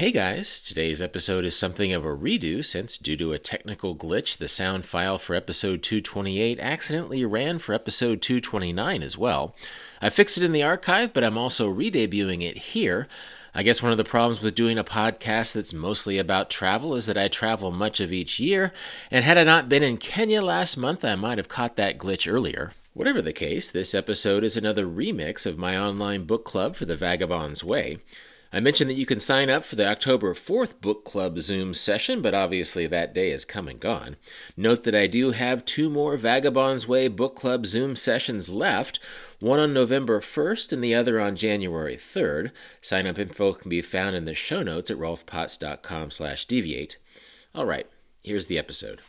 Hey guys, today's episode is something of a redo since, due to a technical glitch, the sound file for episode 228 accidentally ran for episode 229 as well. I fixed it in the archive, but I'm also re debuting it here. I guess one of the problems with doing a podcast that's mostly about travel is that I travel much of each year, and had I not been in Kenya last month, I might have caught that glitch earlier. Whatever the case, this episode is another remix of my online book club for the Vagabond's Way. I mentioned that you can sign up for the October 4th book club Zoom session, but obviously that day is come and gone. Note that I do have two more Vagabond's Way book club Zoom sessions left, one on November 1st and the other on January 3rd. Sign up info can be found in the show notes at rolfpotts.com slash deviate. All right, here's the episode.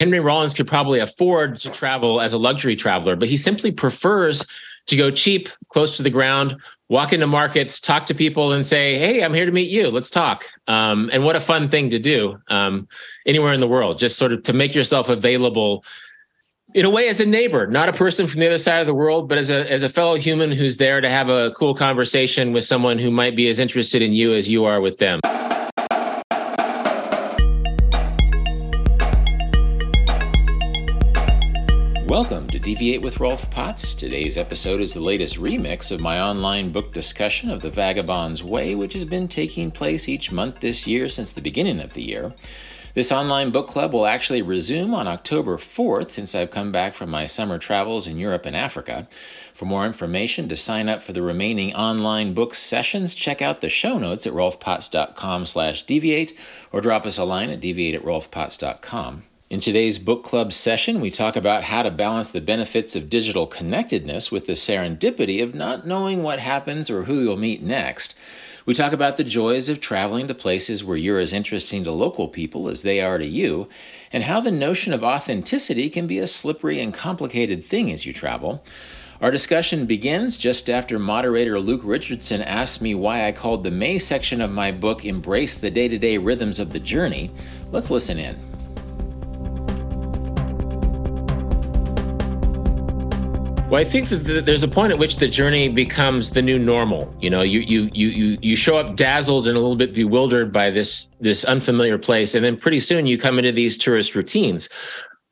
Henry Rollins could probably afford to travel as a luxury traveler, but he simply prefers to go cheap, close to the ground, walk into markets, talk to people, and say, "Hey, I'm here to meet you. Let's talk." Um, and what a fun thing to do um, anywhere in the world, just sort of to make yourself available in a way as a neighbor, not a person from the other side of the world, but as a as a fellow human who's there to have a cool conversation with someone who might be as interested in you as you are with them. Welcome to Deviate with Rolf Potts. Today's episode is the latest remix of my online book discussion of The Vagabond's Way, which has been taking place each month this year since the beginning of the year. This online book club will actually resume on October 4th since I've come back from my summer travels in Europe and Africa. For more information to sign up for the remaining online book sessions, check out the show notes at rolfpotts.com slash deviate or drop us a line at deviate at. In today's book club session, we talk about how to balance the benefits of digital connectedness with the serendipity of not knowing what happens or who you'll meet next. We talk about the joys of traveling to places where you're as interesting to local people as they are to you, and how the notion of authenticity can be a slippery and complicated thing as you travel. Our discussion begins just after moderator Luke Richardson asked me why I called the May section of my book Embrace the Day to Day Rhythms of the Journey. Let's listen in. Well, I think that there's a point at which the journey becomes the new normal. You know, you you you you you show up dazzled and a little bit bewildered by this this unfamiliar place, and then pretty soon you come into these tourist routines.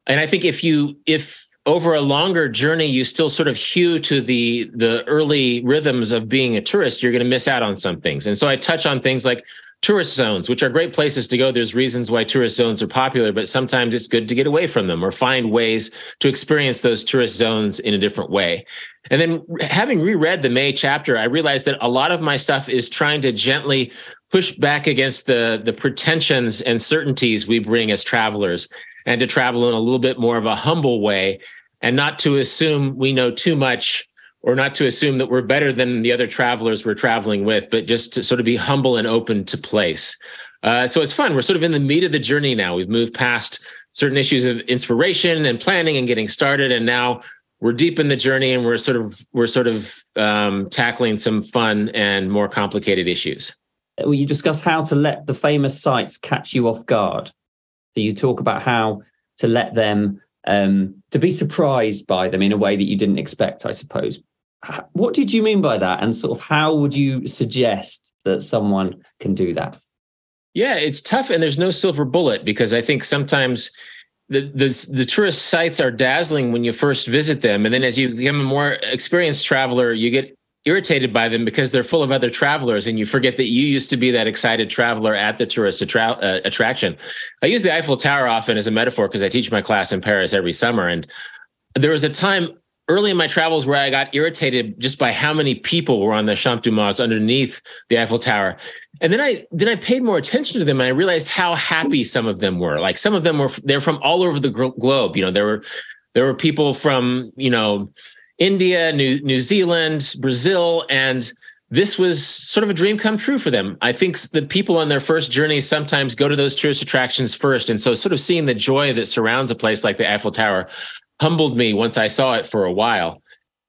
And I think if you if over a longer journey you still sort of hew to the the early rhythms of being a tourist, you're going to miss out on some things. And so I touch on things like tourist zones, which are great places to go. There's reasons why tourist zones are popular, but sometimes it's good to get away from them or find ways to experience those tourist zones in a different way. And then having reread the May chapter, I realized that a lot of my stuff is trying to gently push back against the, the pretensions and certainties we bring as travelers and to travel in a little bit more of a humble way and not to assume we know too much or not to assume that we're better than the other travelers we're traveling with, but just to sort of be humble and open to place. Uh, so it's fun. We're sort of in the meat of the journey now. We've moved past certain issues of inspiration and planning and getting started, and now we're deep in the journey, and we're sort of we're sort of um, tackling some fun and more complicated issues. Well, you discuss how to let the famous sites catch you off guard. So you talk about how to let them um, to be surprised by them in a way that you didn't expect, I suppose what did you mean by that? And sort of how would you suggest that someone can do that? Yeah it's tough and there's no silver bullet because i think sometimes the, the the tourist sites are dazzling when you first visit them. And then as you become a more experienced traveler you get irritated by them because they're full of other travelers and you forget that you used to be that excited traveler at the tourist attra- uh, attraction. I use the eiffel tower often as a metaphor because i teach my class in paris every summer. And there was a time early in my travels where I got irritated just by how many people were on the Champ de Mars underneath the Eiffel Tower. And then I then I paid more attention to them and I realized how happy some of them were. Like some of them were they're from all over the globe. You know, there were there were people from, you know, India, New New Zealand, Brazil and this was sort of a dream come true for them. I think the people on their first journey sometimes go to those tourist attractions first. And so, sort of seeing the joy that surrounds a place like the Eiffel Tower, humbled me once I saw it for a while.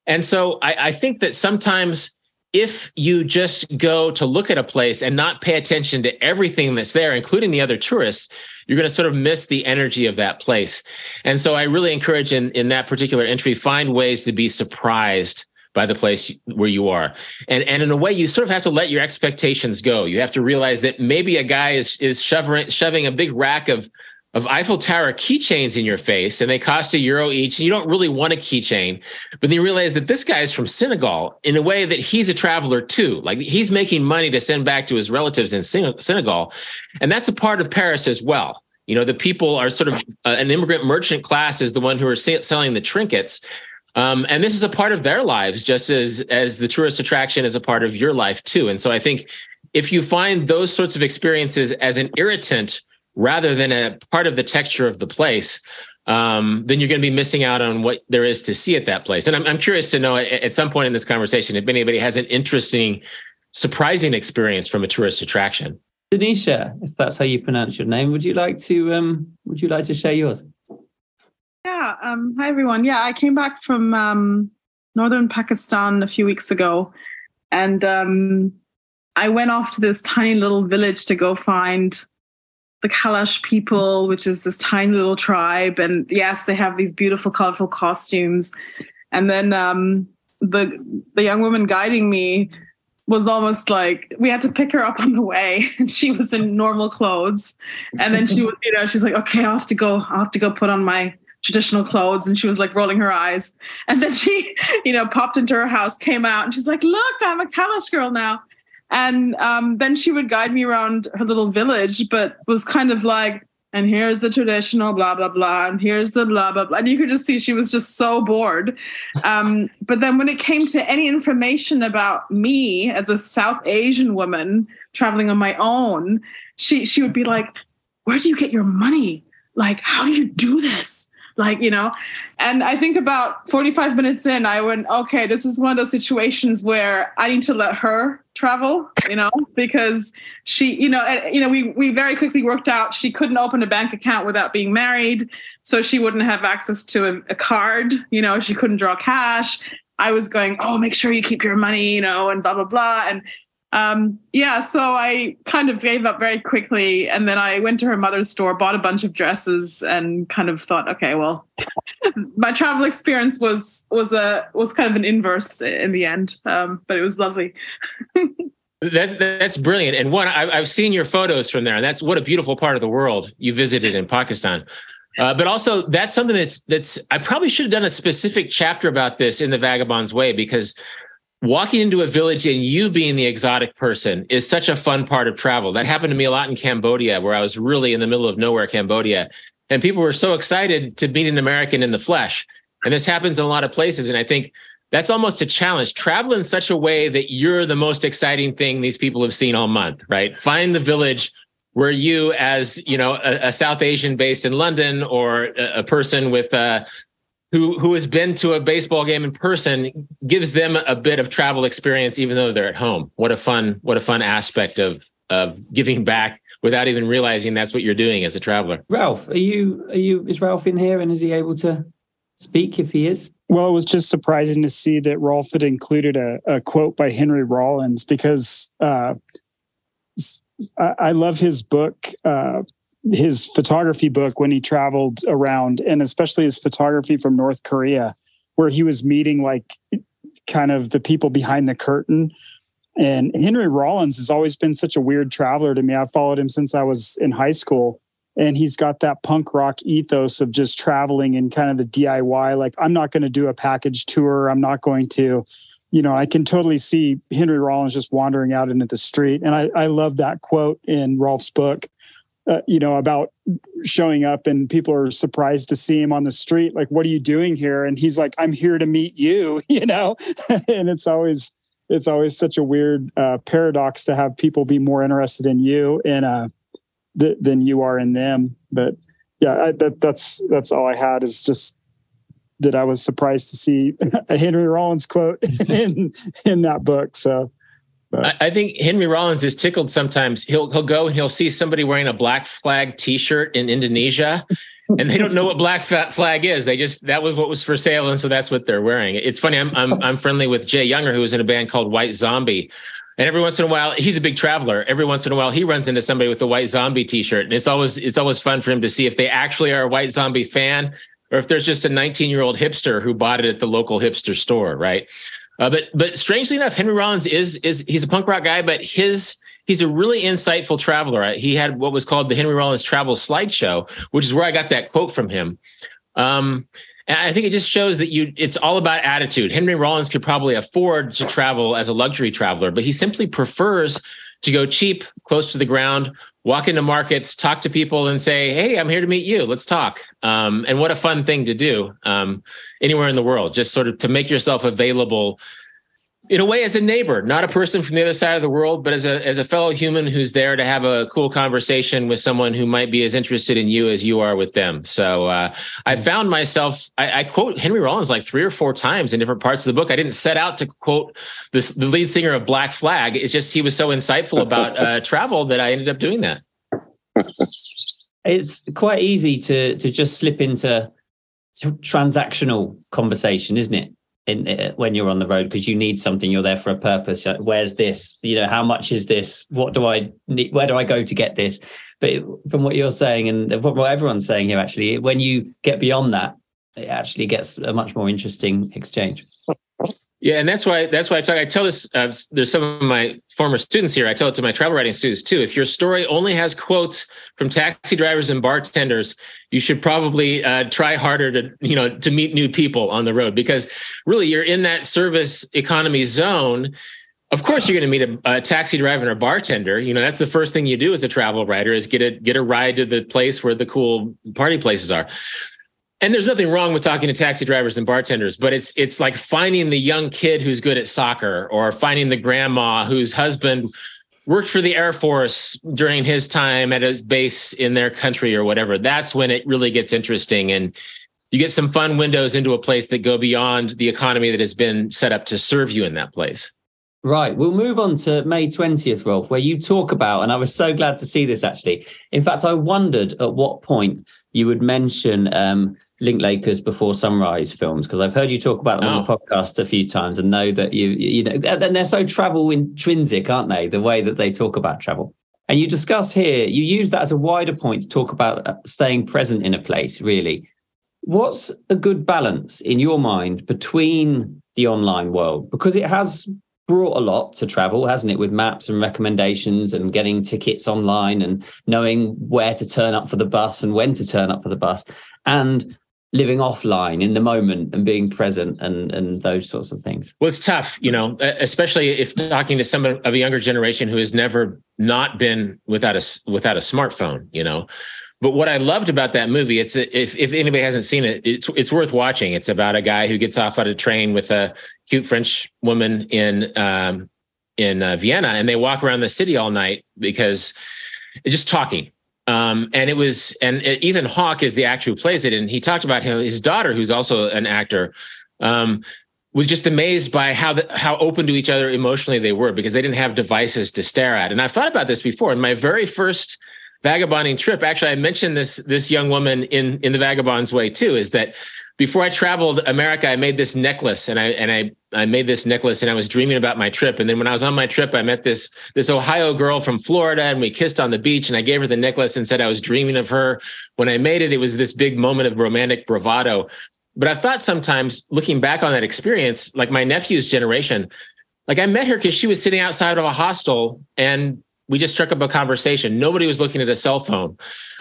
And so I, I, think that sometimes if you just go to look at a place and not pay attention to everything that's there, including the other tourists, you're going to sort of miss the energy of that place. And so I really encourage in, in that particular entry, find ways to be surprised by the place where you are. And and in a way, you sort of have to let your expectations go. You have to realize that maybe a guy is is shoving shoving a big rack of of Eiffel Tower keychains in your face, and they cost a euro each, and you don't really want a keychain. But then you realize that this guy is from Senegal in a way that he's a traveler too. Like he's making money to send back to his relatives in Senegal. And that's a part of Paris as well. You know, the people are sort of uh, an immigrant merchant class is the one who are selling the trinkets. Um, and this is a part of their lives, just as as the tourist attraction is a part of your life too. And so I think if you find those sorts of experiences as an irritant rather than a part of the texture of the place, um, then you're going to be missing out on what there is to see at that place. And I'm, I'm curious to know at, at some point in this conversation if anybody has an interesting, surprising experience from a tourist attraction. Denisha, if that's how you pronounce your name, would you like to um, would you like to share yours? Yeah. Um, hi everyone. Yeah, I came back from um, northern Pakistan a few weeks ago, and um, I went off to this tiny little village to go find the Kalash people, which is this tiny little tribe. And yes, they have these beautiful, colorful costumes. And then um, the the young woman guiding me was almost like we had to pick her up on the way. And she was in normal clothes. And then she was you know she's like okay i have to go i have to go put on my traditional clothes. And she was like rolling her eyes. And then she you know popped into her house came out and she's like look i'm a kalash girl now and um, then she would guide me around her little village, but was kind of like, and here's the traditional blah blah blah, and here's the blah blah blah. And you could just see she was just so bored. Um, but then when it came to any information about me as a South Asian woman traveling on my own, she she would be like, "Where do you get your money? Like, how do you do this?" Like you know and i think about 45 minutes in i went okay this is one of those situations where i need to let her travel you know because she you know and, you know we we very quickly worked out she couldn't open a bank account without being married so she wouldn't have access to a, a card you know she couldn't draw cash. I was going oh make sure you keep your money you know and blah blah blah and um, yeah, so I kind of gave up very quickly. And then I went to her mother's store, bought a bunch of dresses, and kind of thought, okay, well, my travel experience was was a was kind of an inverse in the end, um, but it was lovely. that's that's brilliant. And one, I, have seen your photos from there, and that's what a beautiful part of the world you visited in Pakistan. Uh, but also, that's something that's that's I probably should have done a specific chapter about this in the Vagabond's Way because walking into a village and you being the exotic person is such a fun part of travel. That happened to me a lot in Cambodia, where I was really in the middle of nowhere, Cambodia. And people were so excited to meet an American in the flesh. And this happens in a lot of places. And I think that's almost a challenge. Travel in such a way that you're the most exciting thing these people have seen all month, right? Find the village where you, as you know, a, a South Asian based in London or a, a person with uh, who who has been to a baseball game in person gives them a bit of travel experience even though they're at home. What a fun what a fun aspect of of giving back without even realizing that's what you're doing as a traveler. Ralph are you are you is ralph in here and is he able to speak if he is? Well it was just surprising to see that rolf had included a, a quote by henry rollins because uh, I love his book uh, his photography book when he traveled around, and especially his photography from North Korea, where he was meeting like kind of the people behind the curtain. And Henry Rollins has always been such a weird traveler to me. I've followed him since I was in high school. And he's got that punk rock ethos of just traveling and kind of the DIY. Like, I'm not going to do a package tour. I'm not going to, you know, I can totally see Henry Rollins just wandering out into the street. And I, I love that quote in Rolf's book uh, you know, about showing up and people are surprised to see him on the street. Like, what are you doing here? And he's like, I'm here to meet you, you know? and it's always, it's always such a weird uh, paradox to have people be more interested in you and uh, th- than you are in them. But yeah, I, that, that's, that's all I had is just that I was surprised to see a Henry Rollins quote in, in that book. So, I, I think Henry Rollins is tickled sometimes. He'll he'll go and he'll see somebody wearing a black flag T-shirt in Indonesia, and they don't know what black flag is. They just that was what was for sale, and so that's what they're wearing. It's funny. I'm I'm I'm friendly with J. Yuenger, who was in a band called White Zombie. And every once in a while, he's a big traveler. Every once in a while, he runs into somebody with a white zombie T-shirt, and it's always it's always fun for him to see if they actually are a white zombie fan or if there's just a 19 year old hipster who bought it at the local hipster store, right? Uh, but but strangely enough, Henry Rollins is is he's a punk rock guy, but his he's a really insightful traveler. He had what was called the Henry Rollins Travel Slideshow, which is where I got that quote from him. Um, and I think it just shows that you it's all about attitude. Henry Rollins could probably afford to travel as a luxury traveler, but he simply prefers to go cheap, close to the ground, walk into markets, talk to people, and say, "Hey, I'm here to meet you. Let's talk." Um, and what a fun thing to do um, anywhere in the world, just sort of to make yourself available in a way as a neighbor not a person from the other side of the world but as a as a fellow human who's there to have a cool conversation with someone who might be as interested in you as you are with them. So uh, i found myself I, I, quote henry rollins like three or four times in different parts of the book. I didn't set out to quote this, the lead singer of black flag. It's just he was so insightful about uh, travel that i ended up doing that. It's quite easy to to just slip into transactional conversation isn't it in uh, when you're on the road because you need something you're there for a purpose where's this you know how much is this what do i need where do i go to get this but from what you're saying and what everyone's saying here actually when you get beyond that it actually gets a much more interesting exchange yeah, and that's why that's why I talk. I tell this. Uh, there's some of my former students here. I tell it to my travel writing students too. If your story only has quotes from taxi drivers and bartenders, you should probably uh, try harder to you know to meet new people on the road because really you're in that service economy zone. Of course, you're going to meet a, a, taxi driver and a bartender. You know that's the first thing you do as a travel writer is get a get a ride to the place where the cool party places are and there's nothing wrong with talking to taxi drivers and bartenders but it's it's like finding the young kid who's good at soccer or finding the grandma whose husband worked for the air force during his time at a base in their country or whatever that's when it really gets interesting and you get some fun windows into a place that go beyond the economy that has been set up to serve you in that place Right. We'll move on to May 20th, Rolf, where you talk about, and I was so glad to see this actually. In fact, I wondered at what point you would mention um, Linklaters Before Sunrise films because I've heard you talk about them oh. on the oh. podcast a few times and know that you you know and they're so travel intrinsic, aren't they? The way that they talk about travel. And you discuss here, you use that as a wider point to talk about uh, staying present in a place, really. What's a good balance in your mind between the online world? Because it has brought a lot to travel, hasn't it? With maps and recommendations and getting tickets online and knowing where to turn up for the bus and when to turn up for the bus. And living offline in the moment and being present and and those sorts of things. Well it's tough you know especially if talking to someone of a younger generation who has never not been without a without a smartphone you know. But what I loved about that movie, it's if if anybody hasn't seen it, it's it's worth watching. It's about a guy who gets off on a train with a cute French woman in um, in uh, Vienna, and they walk around the city all night because just talking, um, and it was, and Ethan Hawke is the actor who plays it. And he talked about how his daughter, who's also an actor, um, was just amazed by how the, how open to each other emotionally they were because they didn't have devices to stare at. And I've thought about this before. In my very first vagabonding trip, actually, I mentioned this this young woman in in the Vagabond's Way too. Is that before I traveled America, I made this necklace, and I and I I made this necklace, and I was dreaming about my trip. And then when I was on my trip, I met this this Ohio girl from Florida, and we kissed on the beach. And I gave her the necklace and said I was dreaming of her. When I made it, it was this big moment of romantic bravado. But I thought sometimes, looking back on that experience, like my nephew's generation, like I met her because she was sitting outside of a hostel, and we just struck up a conversation. Nobody was looking at a cell phone.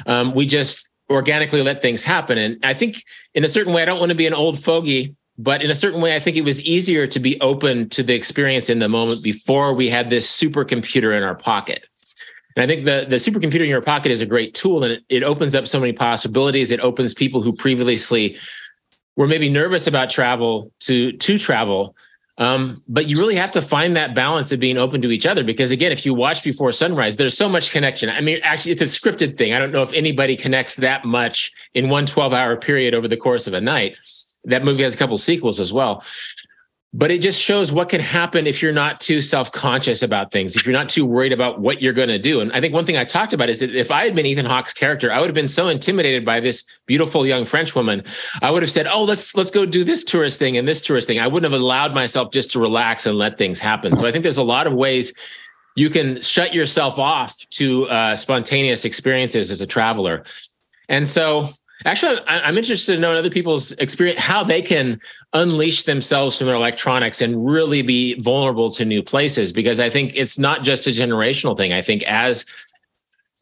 Um, we just organically let things happen. And I think in a certain way, I don't want to be an old fogey, but in a certain way, I think it was easier to be open to the experience in the moment before we had this supercomputer in our pocket. And I think the, the supercomputer in your pocket is a great tool and it, it opens up so many possibilities. It opens people who previously were maybe nervous about travel to to travel um, but you really have to find that balance of being open to each other because again, if you watch before sunrise, there's so much connection. I mean, actually, it's a scripted thing. I don't know if anybody connects that much in one 12 hour period over the course of a night. That movie has a couple sequels as well. But it just shows what can happen if you're not too self-conscious about things if you're not too worried about what you're going to do. And i think one thing i talked about is that if i had been ethan hawke's character i would have been so intimidated by this beautiful young french woman. I would have said oh let's let's go do this tourist thing and this tourist thing. I wouldn't have allowed myself just to relax and let things happen. So i think there's a lot of ways you can shut yourself off to uh, spontaneous experiences as a traveler. And so Actually, I'm interested to know other people's experience, how they can unleash themselves from their electronics and really be vulnerable to new places. Because I think it's not just a generational thing. I think as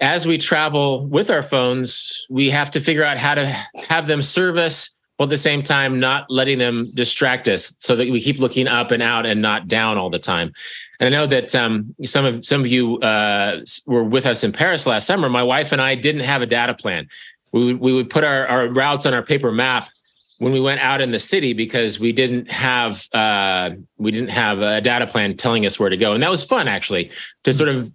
as we travel with our phones, we have to figure out how to have them serve us while at the same time not letting them distract us so that we keep looking up and out and not down all the time. And I know that um, some of some of you uh, were with us in Paris last summer. My wife and I didn't have a data plan we we would put our, our routes on our paper map when we went out in the city because we didn't have uh, we didn't have a data plan telling us where to go, and that was fun actually to sort of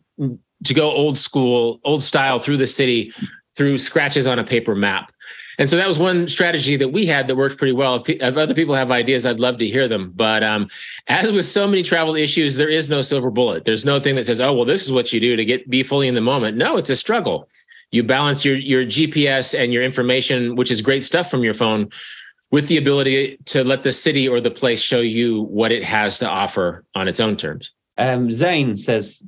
to go old school, old style through the city through scratches on a paper map. And so that was one strategy that we had that worked pretty well. If, if other people have ideas, I'd love to hear them. But um, as with so many travel issues, there is no silver bullet. There's no thing that says, "Oh, well, this is what you do to get be fully in the moment." No, it's a struggle you balance your your GPS and your information, which is great stuff from your phone, with the ability to let the city or the place show you what it has to offer on its own terms. Um, Zane says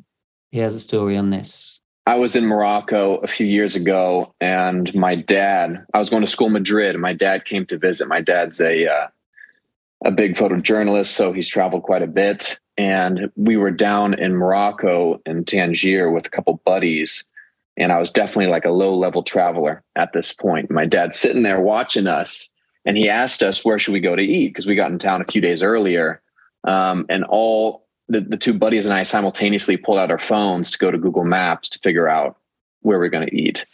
he has a story on this. I was in Morocco a few years ago, and my dad. I was going to school in Madrid, and my dad came to visit. My dad's a uh, a big photojournalist, so he's traveled quite a bit. And we were down in Morocco in Tangier with a couple buddies, and I was definitely like a low level traveler at this point. My dad's sitting there watching us, and he asked us, Where should we go to eat? Because we got in town a few days earlier. Um, and all the, the two buddies and I simultaneously pulled out our phones to go to Google Maps to figure out where we're going to eat.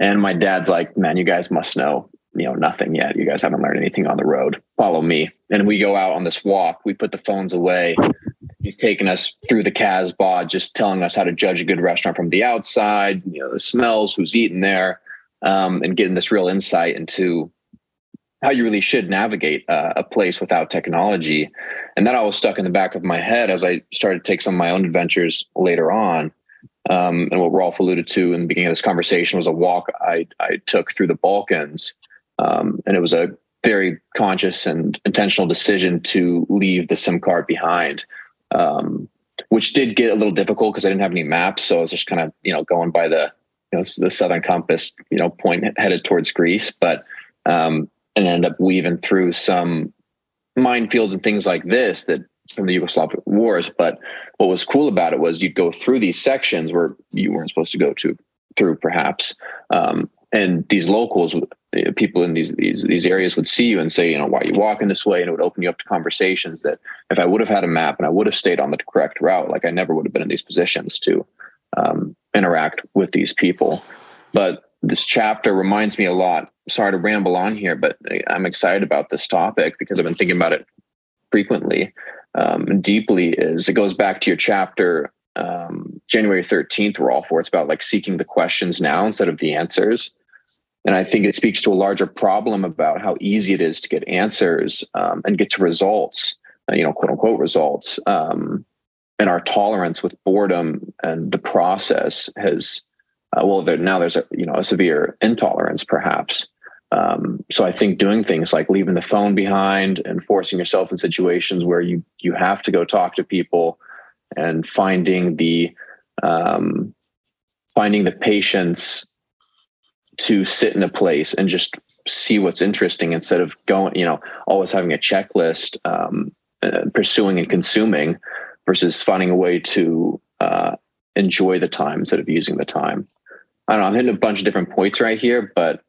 And my dad's like, Man, you guys must know you know nothing yet you guys haven't learned anything on the road follow me and we go out on this walk we put the phones away he's taking us through the Casbah, just telling us how to judge a good restaurant from the outside, you know, the smells, who's eating there, um, and getting this real insight into how you really should navigate uh, a place without technology. And that always stuck in the back of my head as I started to take some of my own adventures later on. Um, and what Rolf alluded to in the beginning of this conversation was a walk I, I took through the Balkans. Um, and it was a very conscious and intentional decision to leave the SIM card behind um, which did get a little difficult because I didn't have any maps. So I was just kind of, you know, going by the, you know, the southern compass, you know, point headed towards Greece, but, um, and ended up weaving through some minefields and things like this that from the Yugoslav wars. But what was cool about it was you'd go through these sections where you weren't supposed to go to through perhaps. Um, and these locals people in these, these these areas would see you and say, you know, why are you walking this way? And it would open you up to conversations that if I would have had a map and I would have stayed on the correct route, like I never would have been in these positions to um, interact with these people. But this chapter reminds me a lot. Sorry to ramble on here, but I'm excited about this topic because I've been thinking about it frequently um, deeply. Is it goes back to your chapter um, January 13th, Rolf, where it's about like seeking the questions now instead of the answers. And I think it speaks to a larger problem about how easy it is to get answers um, and get to results, uh, you know, quote unquote results. Um, and our tolerance with boredom and the process has, uh, well, there, now there's a, you know, a severe intolerance perhaps. Um, so I think doing things like leaving the phone behind and forcing yourself in situations where you, you have to go talk to people and finding the, um, finding the patience to sit in a place and just see what's interesting instead of going, you know, always having a checklist, um, uh, pursuing and consuming versus finding a way to uh, enjoy the time instead of using the time. I don't know. I'm hitting a bunch of different points right here, but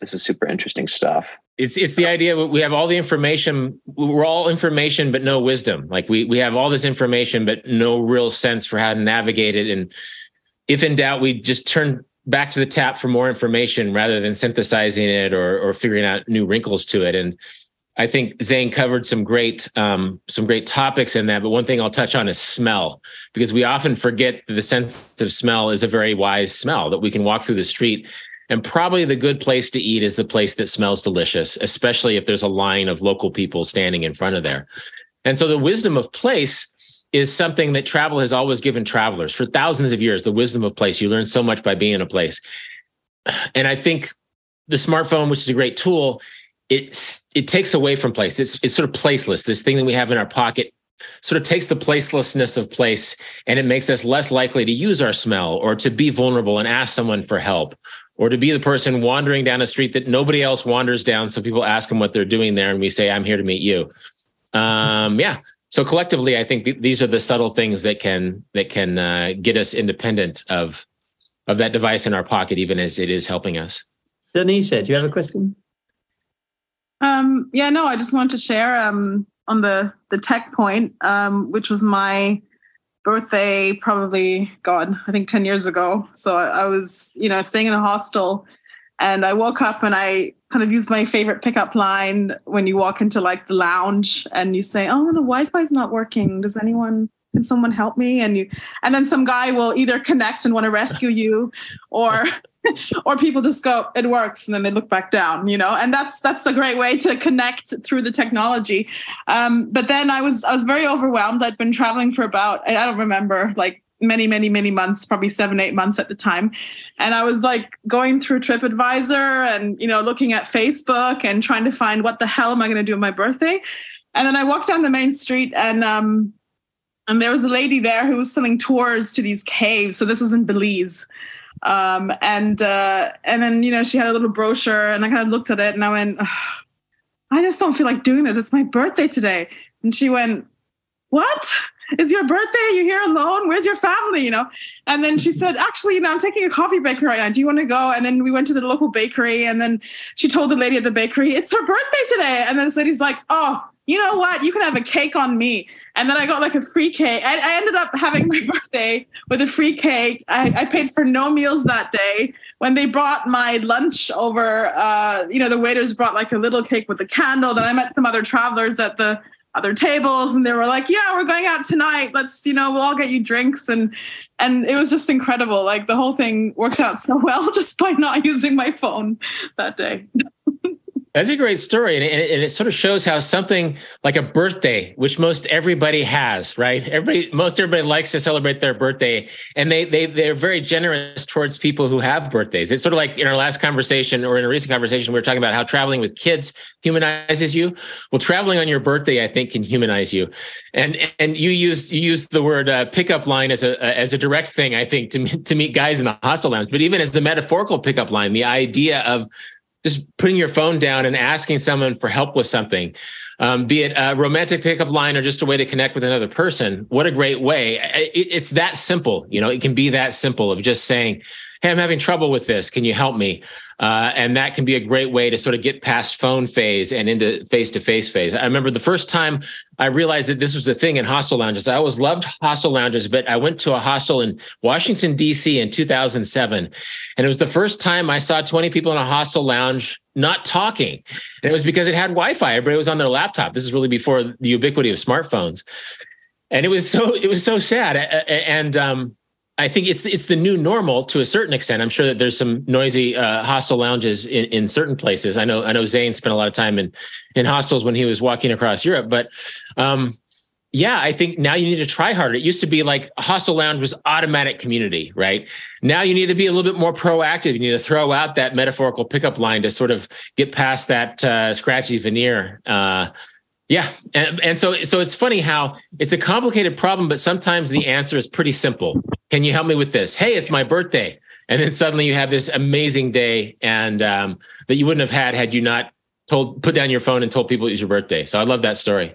this is super interesting stuff. It's it's the idea we have all the information. We're all information, but no wisdom. Like we we have all this information, but no real sense for how to navigate it. And if in doubt, we just turn back to the tap for more information rather than synthesizing it or or figuring out new wrinkles to it. And I think Zane covered some great um, some great topics in that. But one thing I'll touch on is smell, because we often forget the sense of smell is a very wise smell that we can walk through the street. And probably the good place to eat is the place that smells delicious, especially if there's a line of local people standing in front of there. And so the wisdom of place is something that travel has always given travelers for thousands of years the wisdom of place you learn so much by being in a place and i think the smartphone which is a great tool it it takes away from place it's it's sort of placeless this thing that we have in our pocket sort of takes the placelessness of place and it makes us less likely to use our smell or to be vulnerable and ask someone for help or to be the person wandering down a street that nobody else wanders down. So people ask them what they're doing there and we say, I'm here to meet you. Um, yeah. So collectively, I think th- these are the subtle things that can that can uh, get us independent of of that device in our pocket, even as it is helping us. Danisha, do you have a question? Um, yeah, no, I just wanted to share um, on the the tech point, um, which was my birthday, probably God, I think ten years ago. So I, I was, you know, staying in a hostel, and I woke up and I kind of use my favorite pickup line when you walk into like the lounge and you say, "Oh, the Wi-Fi is not working. Does anyone can someone help me? And you and then some guy will either connect and want to rescue you or or people just go it works and then they look back down you know? And that's that's a great way to connect through the technology. Um, but then i was i was very overwhelmed. I'd been traveling for about i don't remember like many many many months probably seven eight months at the time and i was like going through tripadvisor and you know looking at facebook and trying to find what the hell am i going to do on my birthday and then i walked down the main street and um, and there was a lady there who was selling tours to these caves. So this was in Belize. Um, and uh, and then you know she had a little brochure, and I kind of looked at it, and I went, I just don't feel like doing this. It's my birthday today, and she went, What? It's your birthday? You're here alone? Where's your family? You know? And then she said, Actually, you know, I'm taking a coffee bakery right now. Do you want to go? And then we went to the local bakery, and then she told the lady at the bakery, It's her birthday today. And then the lady's like, Oh, you know what? You can have a cake on me. And then I got like a free cake. I, I ended up having my birthday with a free cake. I, I, paid for no meals that day. When they brought my lunch over, uh, you know, the waiters brought like a little cake with a candle. Then I met some other travelers at the other tables and they were like, yeah, we're going out tonight. Let's, you know, we'll all get you drinks. And, and it was just incredible. Like the whole thing worked out so well just by not using my phone that day. That's a great story, and it, and it, sort of shows how something like a birthday, which most everybody has, right? Everybody, most everybody likes to celebrate their birthday, and they they they're very generous towards people who have birthdays. It's sort of like in our last conversation or in a recent conversation, we were talking about how traveling with kids humanizes you. Well, traveling on your birthday, I think, can humanize you. And and you used you used the word uh, pickup line as a as a direct thing, I think, to to meet guys in the hostel lounge, but even as the metaphorical pickup line, the idea of just putting your phone down and asking someone for help with something, um, be it a romantic pickup line or just a way to connect with another person. What a great way! It, it's that simple. You know, it can be that simple of just saying, "Hey, I'm having trouble with this. Can you help me?" Uh, and that can be a great way to sort of get past phone phase and into face to face phase. I remember the first time I realized that this was a thing in hostel lounges. I always loved hostel lounges, but I went to a hostel in Washington, D.C. in 2007. And it was the first time I saw 20 people in a hostel lounge not talking. And it was because it had Wi Fi. Everybody was on their laptop. This is really before the ubiquity of smartphones. And it was so it was so sad. And um, I think it's it's the new normal to a certain extent. I'm sure that there's some noisy uh, hostel lounges in, in certain places. I know I know Zane spent a lot of time in in hostels when he was walking across Europe, but um, yeah, I think now you need to try harder. It used to be like hostel lounge was automatic community, right? Now you need to be a little bit more proactive. You need to throw out that metaphorical pickup line to sort of get past that uh, scratchy veneer. Uh, yeah, and, and so so it's funny how it's a complicated problem, but sometimes the answer is pretty simple. Can you help me with this? Hey, it's my birthday, and then suddenly you have this amazing day, and um, that you wouldn't have had had you not told put down your phone and told people it was your birthday. So I love that story.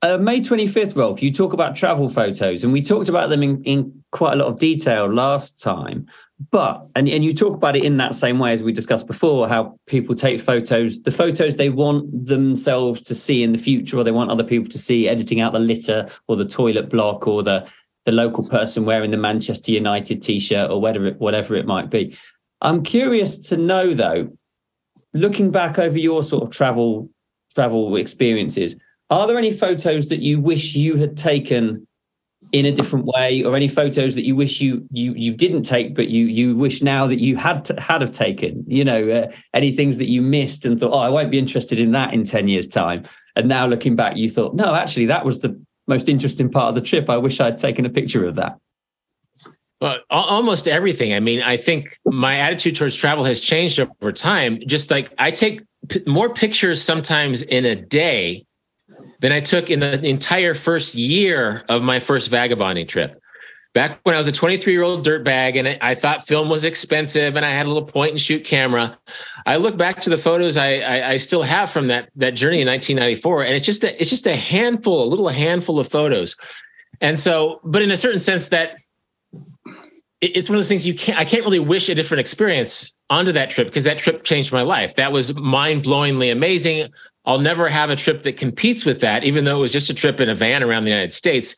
Uh, May 25th, Rolf, you talk about travel photos, and we talked about them in, in quite a lot of detail last time. But, and, and you talk about it in that same way as we discussed before, how people take photos, the photos they want themselves to see in the future, or they want other people to see, editing out the litter or the toilet block or the, the local person wearing the Manchester United t shirt or whatever it, whatever it might be. I'm curious to know, though, looking back over your sort of travel travel experiences, are there any photos that you wish you had taken in a different way, or any photos that you wish you you you didn't take, but you you wish now that you had to, had have taken? You know, uh, any things that you missed and thought, oh, I won't be interested in that in ten years' time. And now looking back, you thought, no, actually, that was the most interesting part of the trip. I wish I'd taken a picture of that. Well, almost everything. I mean, I think my attitude towards travel has changed over time. Just like I take p- more pictures sometimes in a day than I took in the entire first year of my first vagabonding trip. Back when I was a 23 year old dirtbag and I, thought film was expensive and I had a little point and shoot camera, I look back to the photos I, I, I still have from that that journey in 1994, and it's just a it's just a handful, a little handful of photos. And so, but in a certain sense, that it's one of those things you can't I can't really wish a different experience onto that trip because that trip changed my life. That was mind-blowingly amazing. I'll never have a trip that competes with that, even though it was just a trip in a van around the United States.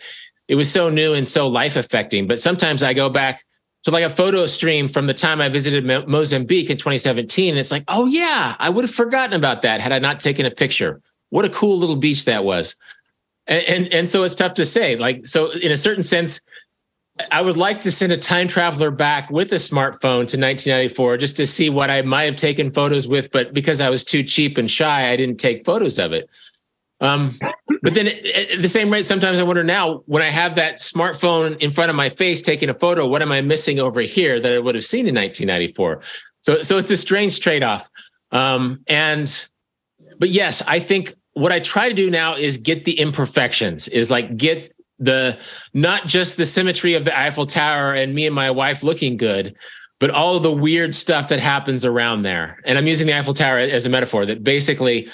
It was so new and so life affecting. But sometimes I go back to like a photo stream from the time I visited Mozambique in 2017. And it's like, oh, yeah, I would have forgotten about that had I not taken a picture. What a cool little beach that was. And, and, and so it's tough to say. Like, so in a certain sense, I would like to send a time traveler back with a smartphone to 1994 just to see what I might have taken photos with, but because I was too cheap and shy, I didn't take photos of it. Um, but then at the same rate, sometimes I wonder now when I have that smartphone in front of my face taking a photo, what am I missing over here that I would have seen in 1994? So, so it's a strange trade off. Um, and, but yes, I think what I try to do now is get the imperfections, is like get the not just the symmetry of the Eiffel Tower and me and my wife looking good, but all the weird stuff that happens around there. And I'm using the Eiffel Tower as a metaphor that basically,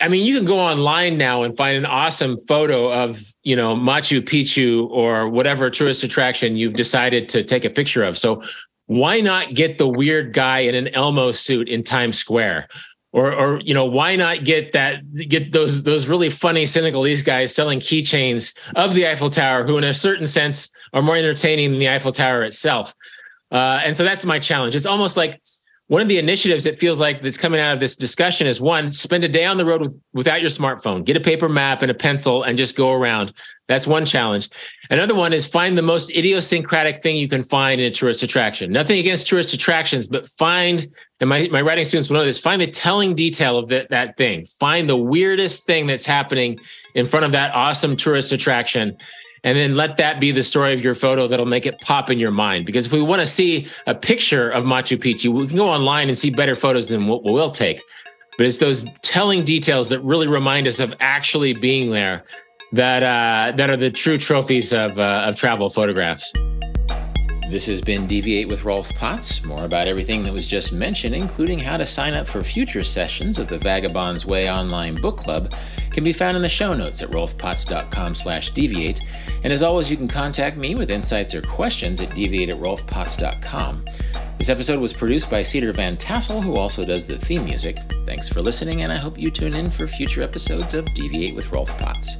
I mean, you can go online now and find an awesome photo of, you know, Machu Picchu or whatever tourist attraction you've decided to take a picture of. So why not get the weird guy in an Elmo suit in Times Square? Or or you know why not get that get those those really funny Senegalese guys selling keychains of the Eiffel Tower who in a certain sense are more entertaining than the Eiffel Tower itself. Uh, and so that's my challenge. It's almost like one of the initiatives that feels like that's coming out of this discussion is one spend a day on the road with, without your smartphone. Get a paper map and a pencil and just go around. That's one challenge. Another one is find the most idiosyncratic thing you can find in a tourist attraction. Nothing against tourist attractions but find and my, my writing students will know this find the telling detail of that, that thing. Find the weirdest thing that's happening in front of that awesome tourist attraction and then let that be the story of your photo that'll make it pop in your mind. Because if we want to see a picture of Machu Picchu, we can go online and see better photos than what we'll take. But it's those telling details that really remind us of actually being there that uh, that are the true trophies of uh, of travel photographs. This has been Deviate with Rolf Potts. More about everything that was just mentioned, including how to sign up for future sessions of the Vagabond's Way online book club, can be found in the show notes at rolfpotts.com slash deviate. And as always, you can contact me with insights or questions at deviate at rolfpotts.com. This episode was produced by Cedar Van Tassel, who also does the theme music. Thanks for listening, and I hope you tune in for future episodes of Deviate with Rolf Potts.